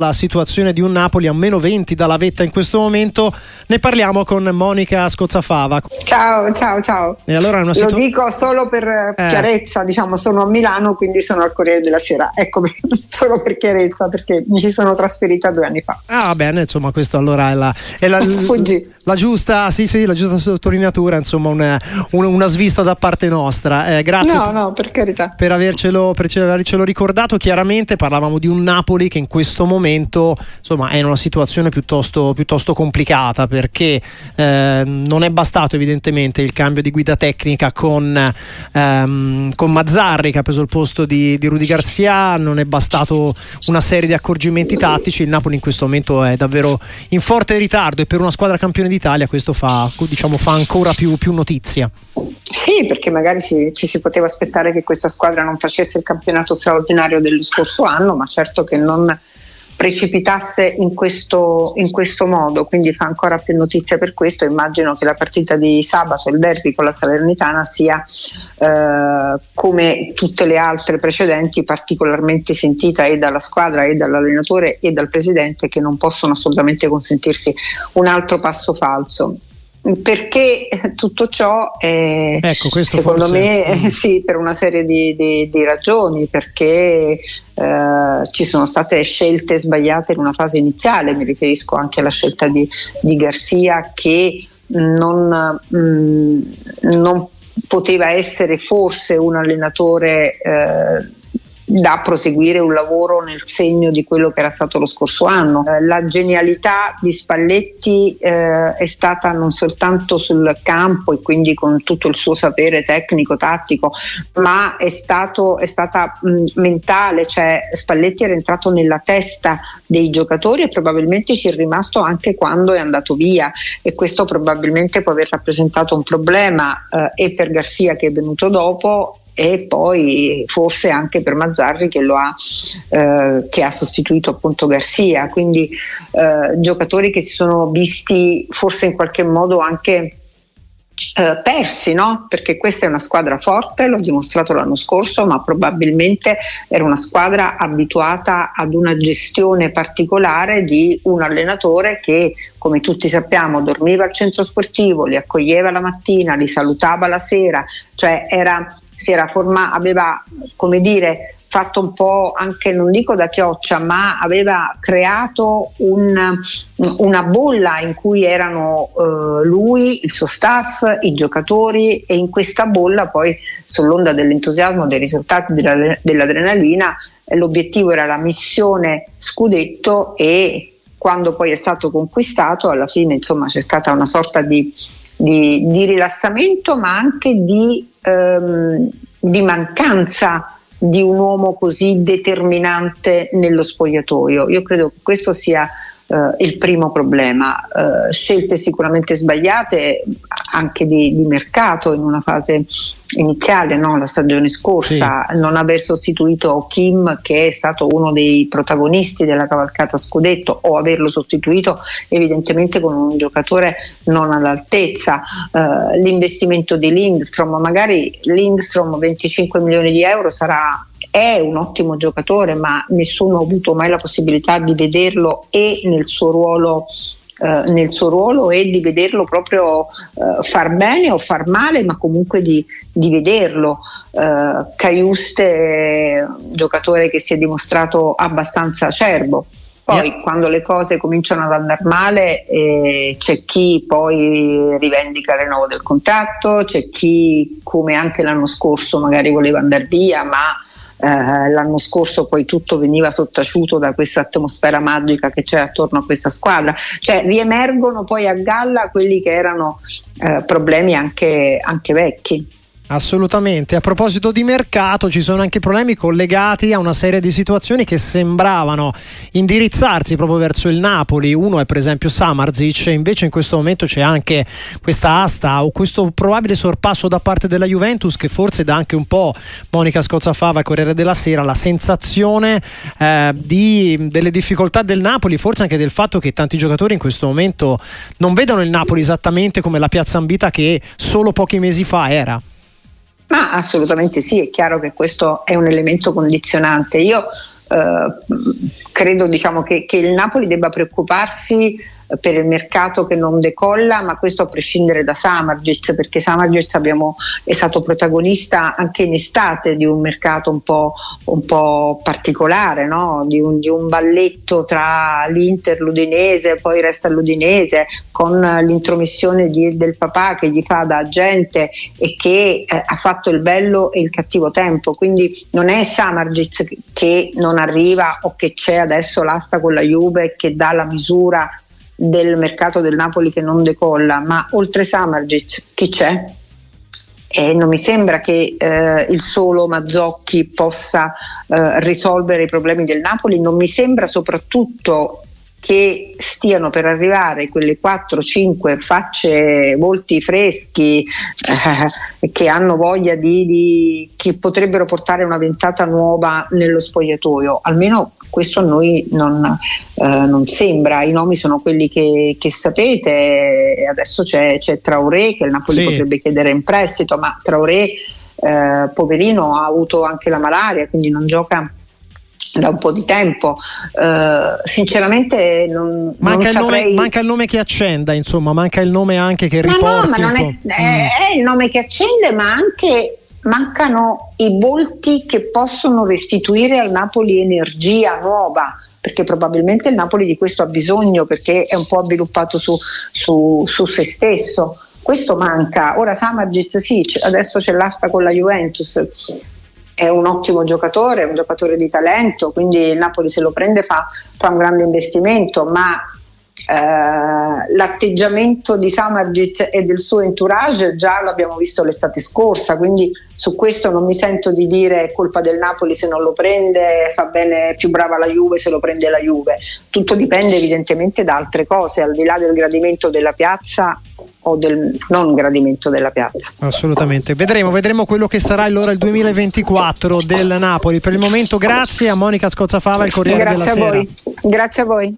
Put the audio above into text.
la situazione di un Napoli a meno 20 dalla vetta in questo momento. Ne parliamo con Monica Scozzafava. Ciao, ciao, ciao. E allora Lo situ- dico solo per eh. chiarezza, diciamo, sono a Milano, quindi sono al Corriere della Sera. Ecco, solo per chiarezza, perché mi ci sono trasferita due anni fa. Ah, bene, insomma, questo allora è la, è la, la giusta, sì, sì, la giusta sottolineatura, insomma, una, una, una svista da parte nostra. Eh, grazie. No, no, per carità. Per avercelo, per avercelo ricordato, chiaramente parlavamo di un Napoli che in questo momento momento insomma, è in una situazione piuttosto, piuttosto complicata perché eh, non è bastato evidentemente il cambio di guida tecnica con, ehm, con Mazzarri che ha preso il posto di, di Rudy Garcia, non è bastato una serie di accorgimenti tattici, il Napoli in questo momento è davvero in forte ritardo e per una squadra campione d'Italia questo fa, diciamo, fa ancora più, più notizia. Sì, perché magari ci, ci, si poteva aspettare che questa squadra non facesse il campionato straordinario dello scorso anno, ma certo che non precipitasse in questo, in questo, modo, quindi fa ancora più notizia per questo. Immagino che la partita di sabato, il derby con la Salernitana, sia eh, come tutte le altre precedenti particolarmente sentita e dalla squadra e dall'allenatore e dal presidente che non possono assolutamente consentirsi un altro passo falso perché tutto ciò è ecco, secondo forse... me sì per una serie di, di, di ragioni perché eh, ci sono state scelte sbagliate in una fase iniziale. Mi riferisco anche alla scelta di, di Garcia che non, mh, mm, non, poteva essere forse un allenatore eh, da proseguire un lavoro nel segno di quello che era stato lo scorso anno. Eh, la genialità di Spalletti eh, è stata non soltanto sul campo e quindi con tutto il suo sapere tecnico, tattico, ma è, stato, è stata mh, mentale, cioè Spalletti era entrato nella testa dei giocatori e probabilmente ci è rimasto anche quando è andato via e questo probabilmente può aver rappresentato un problema eh, e per Garcia che è venuto dopo e poi forse anche per Mazzarri che, ha, eh, che ha sostituito appunto Garcia, quindi eh, giocatori che si sono visti forse in qualche modo anche eh, persi, no? perché questa è una squadra forte, l'ho dimostrato l'anno scorso, ma probabilmente era una squadra abituata ad una gestione particolare di un allenatore che, come tutti sappiamo, dormiva al centro sportivo, li accoglieva la mattina, li salutava la sera, cioè era, si era forma, aveva come dire, fatto un po' anche, non dico da chioccia, ma aveva creato un, una bolla in cui erano eh, lui, il suo staff, i giocatori e in questa bolla poi sull'onda dell'entusiasmo dei risultati della, dell'adrenalina l'obiettivo era la missione scudetto e quando poi è stato conquistato alla fine insomma c'è stata una sorta di, di, di rilassamento ma anche di, ehm, di mancanza di un uomo così determinante nello spogliatoio. Io credo che questo sia Uh, il primo problema. Uh, scelte sicuramente sbagliate anche di, di, mercato in una fase iniziale, no? la stagione scorsa, sì. non aver sostituito Kim che è stato uno dei protagonisti della cavalcata scudetto o averlo sostituito evidentemente con un giocatore non all'altezza, uh, l'investimento di Lindstrom, magari Lindstrom 25 milioni di euro sarà è un ottimo giocatore, ma nessuno ha avuto mai la possibilità di vederlo e nel suo ruolo Uh, nel suo ruolo e di vederlo proprio uh, far bene o far male, ma comunque di, di vederlo. Uh, Caiuste giocatore che si è dimostrato abbastanza acerbo. Poi yeah. quando le cose cominciano ad andare male eh, c'è chi poi rivendica il rinnovo del contratto, c'è chi come anche l'anno scorso magari voleva andare via, ma eh, l'anno scorso poi tutto veniva sottaciuto da questa atmosfera magica che c'è attorno a questa squadra, cioè riemergono poi a galla quelli che erano eh, problemi anche, anche vecchi. Assolutamente, a proposito di mercato ci sono anche problemi collegati a una serie di situazioni che sembravano indirizzarsi proprio verso il Napoli, uno è per esempio Samarzic, invece in questo momento c'è anche questa asta o questo probabile sorpasso da parte della Juventus che forse dà anche un po' Monica Scozzafava, Corriere della Sera, la sensazione eh, di, delle difficoltà del Napoli, forse anche del fatto che tanti giocatori in questo momento non vedono il Napoli esattamente come la piazza ambita che solo pochi mesi fa era. Ma assolutamente sì, è chiaro che questo è un elemento condizionante. Io eh, credo diciamo, che, che il Napoli debba preoccuparsi per il mercato che non decolla, ma questo a prescindere da Samargic, perché Samargic abbiamo, è stato protagonista anche in estate di un mercato un po', un po particolare, no? di, un, di, un, balletto tra l'Inter, l'Udinese, poi resta l'Udinese, con l'intromissione di, del papà che gli fa da agente e che eh, ha fatto il bello e il cattivo tempo. Quindi non è Samargic che non arriva o che c'è adesso l'asta con la Juve che dà la misura del mercato del Napoli che non decolla, ma oltre Samargic chi c'è? E non mi sembra che eh, il solo Mazzocchi possa eh, risolvere i problemi del Napoli, non mi sembra soprattutto che stiano per arrivare quelle 4-5 facce, volti freschi eh, che hanno voglia di, di, che potrebbero portare una ventata nuova nello spogliatoio. Almeno questo a noi non, eh, non sembra, i nomi sono quelli che, che sapete, adesso c'è, c'è, Traoré che il Napoli sì. potrebbe chiedere in prestito, ma Traoré eh, poverino ha avuto anche la malaria, quindi non gioca da un po' di tempo. Uh, sinceramente non, manca, non il nome, manca, il nome, che accenda, insomma, manca il nome anche che riporti. Ma no, ma è, è, è, il nome che accende, ma anche mancano i volti che possono restituire al Napoli energia nuova perché probabilmente il Napoli di questo ha bisogno perché è un po' avviluppato su, su, su se stesso. Questo manca. Ora Samargic sì, adesso c'è l'asta con la Juventus, è un ottimo giocatore, è un giocatore di talento, quindi il Napoli se lo prende fa, fa un grande investimento, ma eh, l'atteggiamento di Samardzic e del suo entourage già l'abbiamo visto l'estate scorsa, quindi su questo non mi sento di dire è colpa del Napoli se non lo prende, fa bene, più brava la Juve se lo prende la Juve. Tutto dipende evidentemente da altre cose, al di là del gradimento della piazza o del non gradimento della piazza. Assolutamente, vedremo, vedremo quello che sarà allora il 2024 del Napoli. Per il momento grazie a Monica Scozzafava, il Corriere grazie della Sera. Grazie a voi.